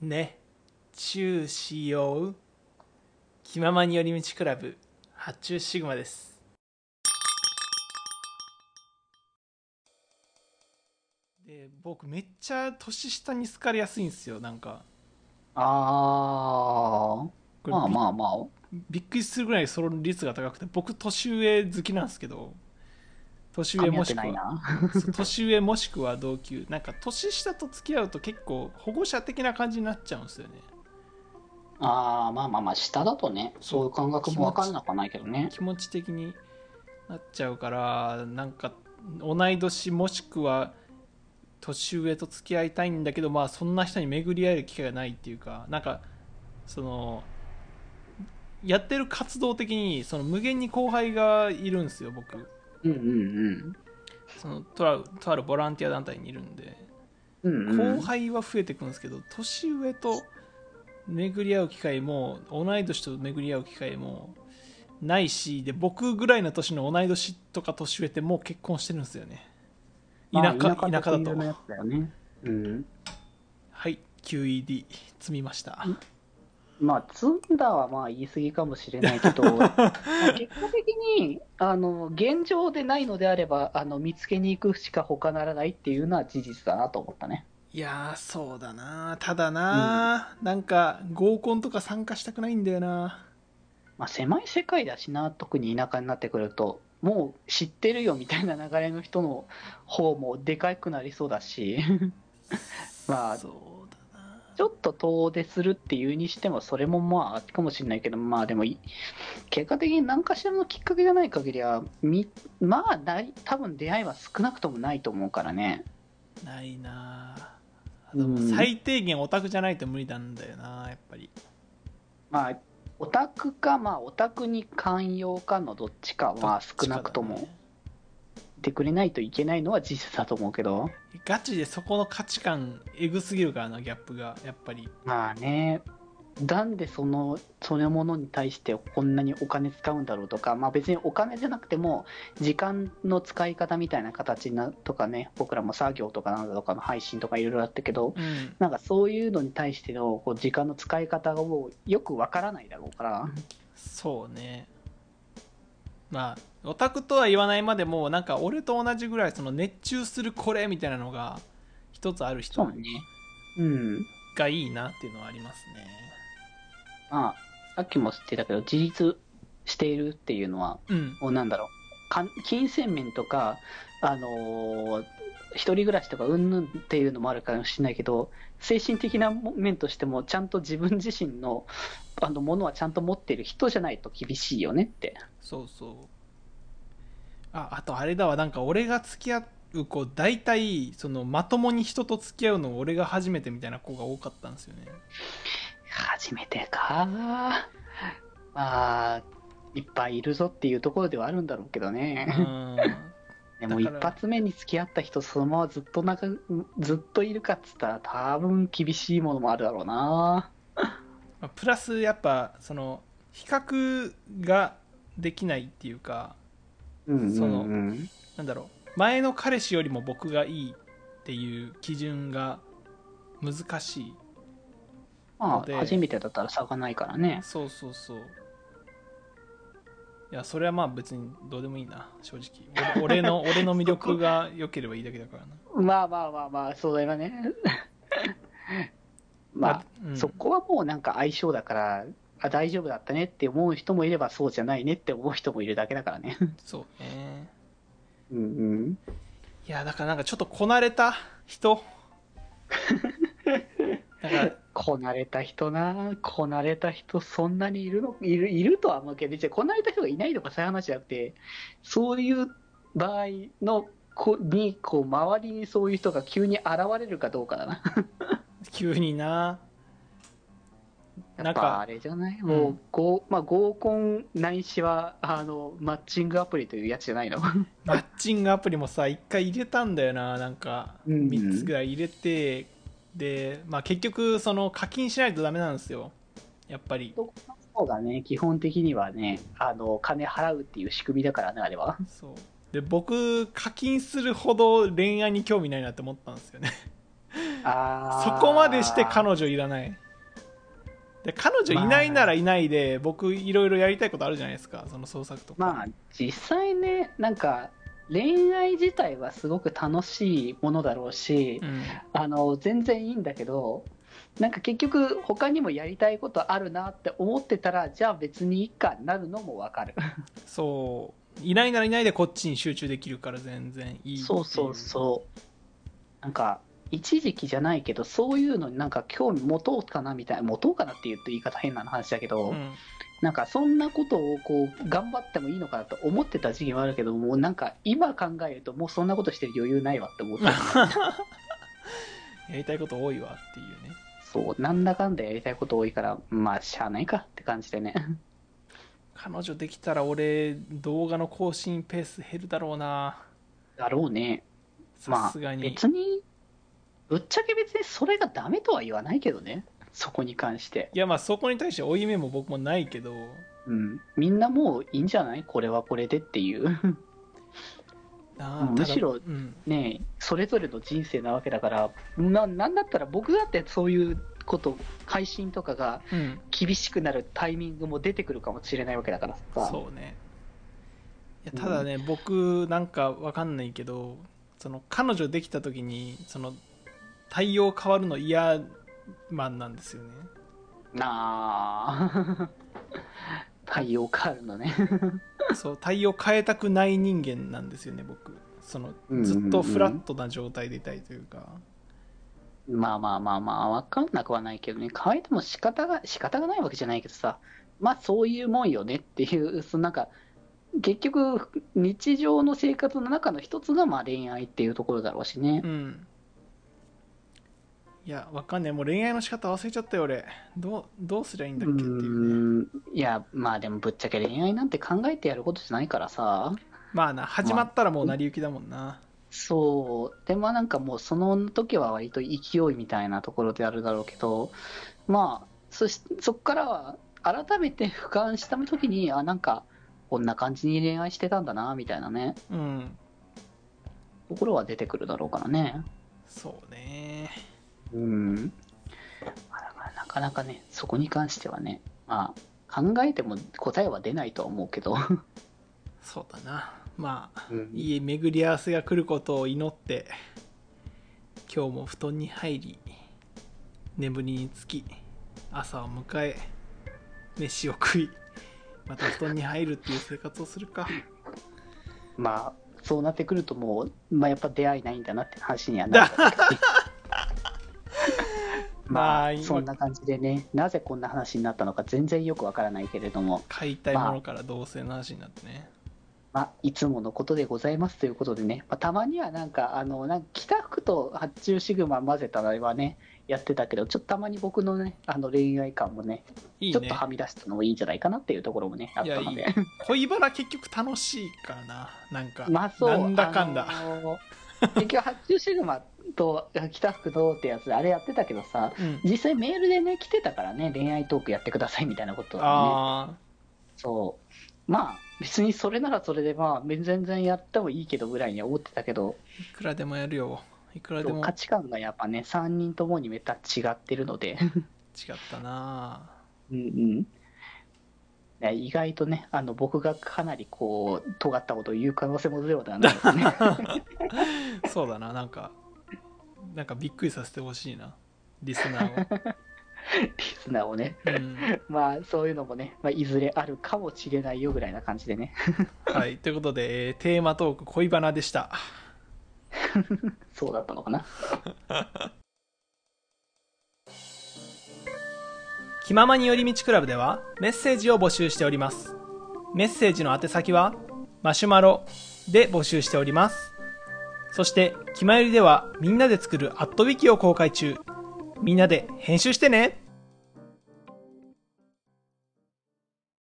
ね。チューしよう。気ままに寄り道クラブ。発注シグマです。で僕めっちゃ年下に好かれやすいんですよ。なんか。あこあ、れまあまあまあ。びっくりするぐらいその率が高くて僕年上好きなんですけど年上もしくは年上もしくは同級。なんか年下と付き合うと結構保護者的な感じになっちゃうんですよね。ああ、まあまあまあ、下だとね、そういう感覚も分からなくはないけどね。気持ち的になっちゃうからなんか同い年もしくは年上と付き合いたいんだけどまあそんな人に巡り合える機会がないっていうかなんかそのやってる活動的にその無限に後輩がいるんですよ僕うんうんそのとあるとあるボランティア団体にいるんでうん。うんうん、後輩は増えていくんですけど年上と巡り合う機会も同い年と巡り合う機会もないしで僕ぐらいの年の同い年とか年上ってもう結婚してるんですよね田舎,、まあ田舎だとね。うん。はい QED 積みましたまあ、積んだはまあ言い過ぎかもしれないけど、ま あ結果的に、あの、現状でないのであれば、あの、見つけに行くしか他ならないっていうのは事実だなと思ったね。いやーそうだな。ただな、なんか合コンとか参加したくないんだよな。まあ、狭い世界だしな、特に田舎になってくると、もう知ってるよみたいな流れの人の方もでかくなりそうだし、まあ、ちょっと遠出するっていうにしても、それもまあ、あるかもしれないけど、まあでもい、結果的に何かしらのきっかけがない限りは、みまあない、多分出会いは少なくともないと思うからね。ないな。でも最低限オタクじゃないと無理なんだよなやっぱり。まあ、オタクか、まあ、オタクに寛容かのどっちかは、まあ、少なくとも。どてくれないといけないのは事実だと思うけど、ガチでそこの価値観えぐすぎるからなギャップが。やっぱり。まあね、なんでその、そのものに対してこんなにお金使うんだろうとか、まあ別にお金じゃなくても、時間の使い方みたいな形なとかね、僕らも作業とかなんだとかの配信とかいろいろあったけど、うん。なんかそういうのに対してのこう時間の使い方がもうよくわからないだろうから、そうねまあオタクとは言わないまでもなんか俺と同じぐらいその熱中するこれみたいなのが一つある人そうね。うん。がいいなっていうのはありますねまあ、さっきも言ってたけど、自立しているっていうのは、うんもうなんだろう、かん金銭面とか、あのー一人暮らしとかうんぬんっていうのもあるかもしれないけど、精神的な面としても、ちゃんと自分自身のあのものはちゃんと持っている人じゃないと厳しいよねって。そうそうああとあれだわなんか俺が付き合う子大体そのまともに人と付き合うの俺が初めてみたいな子が多かったんですよね初めてか。まあ、いっぱいいるぞっていうところではあるんだろうけどうね。んでも一発目に付き合った人、そのままずっと仲ずっといるかっつったら、多分厳しいものもあるだろうな。まあプラスやっぱその比較ができないっていうかうんうんうん、そのなんだろう。前の彼氏よりも僕がいいっていう基準が難しいまあ、初めてだったら差がないからね。そうそうそういやそれはまあ別にどうでもいいな正直俺俺の 俺の魅力が良ければいいだけだからなまあまあまあまあ、そうだよね。まあ、うんそこはもうなんか相性だから、あ大丈夫だったねって思う人もいれば、そうじゃないねって思う人もいるだけだからね。そうねうんうん。いやだからなんかちょっとこなれた人なんかこなれた人な、こなれた人、そんなにいるのいるいるとは思うけど、別にこなれた人がいないとかそういう話じゃなくて、そういう場合の子に、こう、周りにそういう人が急に現れるかどうかだな。急にな。なんやっぱあかれじゃない、ん。もう、ごまあ、合コンないしは、あの、マッチングアプリというやつじゃないの？マッチングアプリもさ一回入れたんだよな。なんかうん。3つぐらい入れて、で、まあ、結局その課金しないとダメなんですよ。やっぱり。そうだね、基本的にはね、あの、金払うっていう仕組みだからね、あれは。そう。で僕課金するほど恋愛に興味ないなって思ったんですよね。あー。そこまでして彼女いらない。で彼女いないならいないで、僕いろいろやりたいことあるじゃないですかその創作とか、まあ実際ねなんか恋愛自体はすごく楽しいものだろうし、うん、あの全然いいんだけどなんか結局他にもやりたいことあるなって思ってたらじゃあ別にいいかなるのもわかる。そう。いないならいないでこっちに集中できるから全然いいそうそうそう。なんか一時期じゃないけどそういうのになんか興味持とうかなみたいな持とうかなって言うと言い方変な話だけど、うん。なんかそんなことをこう頑張ってもいいのかなと思ってた時期もあるけどもうなんか今考えるともうそんなことしてる余裕ないわって思って やりたいこと多いわっていうね。そうなんだかんだやりたいこと多いからまあしゃあないかって感じでね。彼女できたら俺動画の更新ペース減るだろうな。だろうね。まあさすがに、別にぶっちゃけ別にそれがダメとは言わないけどね。そこに関して。いやまあそこに対して負い目も僕もないけど。うん。みんなもういいんじゃない？これはこれでっていう。むしろうん、それぞれの人生なわけだからななんだったら僕だってそういうこと配信とかがうん、厳しくなるタイミングも出てくるかもしれないわけだからさ。そうね。いやただね、僕なんかわかんないけどその彼女できた時にその対応変わるの嫌マンなんですよね。なあ 対応変わるのね。そう対応変えたくない人間なんですよね僕。そのうんうんうん。ずっとフラットな状態でいたいというか、まあまあまあまあ分かんなくはないけどね。変えても仕方が仕方がないわけじゃないけどさ。まあそういうもんよねっていう そのなんか結局日常の生活の中の一つがまあ恋愛っていうところだろうしね。うんいやわかんない。もう恋愛の仕方忘れちゃったよ俺。どうどうすりゃいいんだっけっていうね。いやまあでもぶっちゃけ恋愛なんて考えてやることじゃないからさ。まあな始まったらもう成り行きだもんな、そう。でもなんかもうその時は割と勢いみたいなところであるだろうけど。まあそしそこからは改めて俯瞰した時にあなんかこんな感じに恋愛してたんだなみたいなね。うん。ところは出てくるだろうからね。そうねからなかなかねそこに関してはねまあ考えても答えは出ないとは思うけど、そうだな。まあうん。いい巡り合わせが来ることを祈って今日も布団に入り眠りにつき朝を迎え飯を食いまた布団に入るっていう生活をするか。まあそうなってくるともう、まあ、やっぱ出会いないんだなって話にはなる ままあ、そんな感じでね、なぜこんな話になったのか全然よくわからないけれども、買いたいものから同性の話になってね、まあ、いつものことでございますということでね、まあ、たまにはなんか、あの、なんか着た服と発注シグマ混ぜたのはね、やってたけど、ちょっとたまに僕のね、あの恋愛感もね、いいね。ちょっとはみ出したのもいいんじゃないかなっていうところもね、あったのでいやいい。恋バナ結局楽しいからな。なんか、まあそう、なんだかんだ、あの結局発注シグマと着た服どうってやつ、あれやってたけどさ、うん、実際メールでね、来てたからね、恋愛トークやってくださいみたいなことはね。あそう。まあ、別にそれならそれで、まあ、全然やってもいいけどぐらいには思ってたけど、あいくらでもやるよ。いくらでも。違価値観がやっぱね、3人ともにめっちゃ違ってるので、ったなうんうん。ね意外とね、あの僕がかなりこう、尖ったことを言う可能性もゼロではないですね。そうだななんかなんかびっくりさせてほしいなリスナー リスナーをね。を、うんまあ、そういうのもね、まあ、いずれあるかもしれないよぐらいな感じでね。はいということで、えーテーマトーク恋バナでしたそうだったのかな。気ままに寄り道クラブではメッセージを募集しております。メッセージの宛先はマシュマロで募集しております。そして気まよりではみんなで作るアットウィキを公開中。みんなで編集してね。